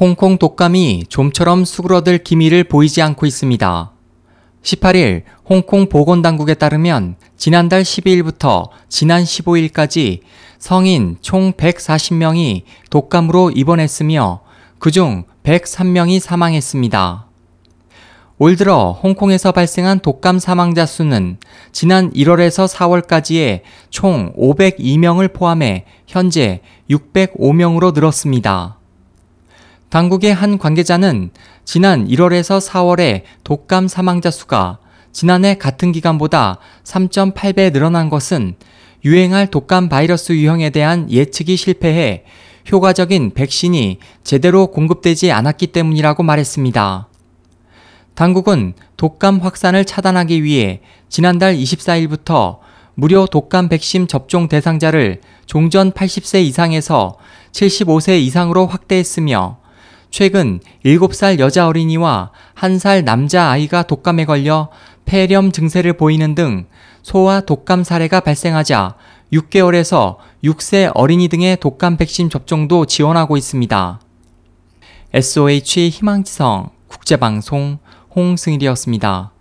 홍콩 독감이 좀처럼 수그러들 기미를 보이지 않고 있습니다. 18일 홍콩 보건당국에 따르면 지난달 12일부터 지난 15일까지 성인 총 140명이 독감으로 입원했으며 그중 103명이 사망했습니다. 올 들어 홍콩에서 발생한 독감 사망자 수는 지난 1월에서 4월까지의 총 502명을 포함해 현재 605명으로 늘었습니다. 당국의 한 관계자는 지난 1월에서 4월에 독감 사망자 수가 지난해 같은 기간보다 3.8배 늘어난 것은 유행할 독감 바이러스 유형에 대한 예측이 실패해 효과적인 백신이 제대로 공급되지 않았기 때문이라고 말했습니다. 당국은 독감 확산을 차단하기 위해 지난달 24일부터 무료 독감 백신 접종 대상자를 종전 80세 이상에서 75세 이상으로 확대했으며 최근 7살 여자 어린이와 1살 남자 아이가 독감에 걸려 폐렴 증세를 보이는 등 소아 독감 사례가 발생하자 6개월에서 6세 어린이 등의 독감 백신 접종도 지원하고 있습니다. SOH 희망지성 국제방송 홍승일이었습니다.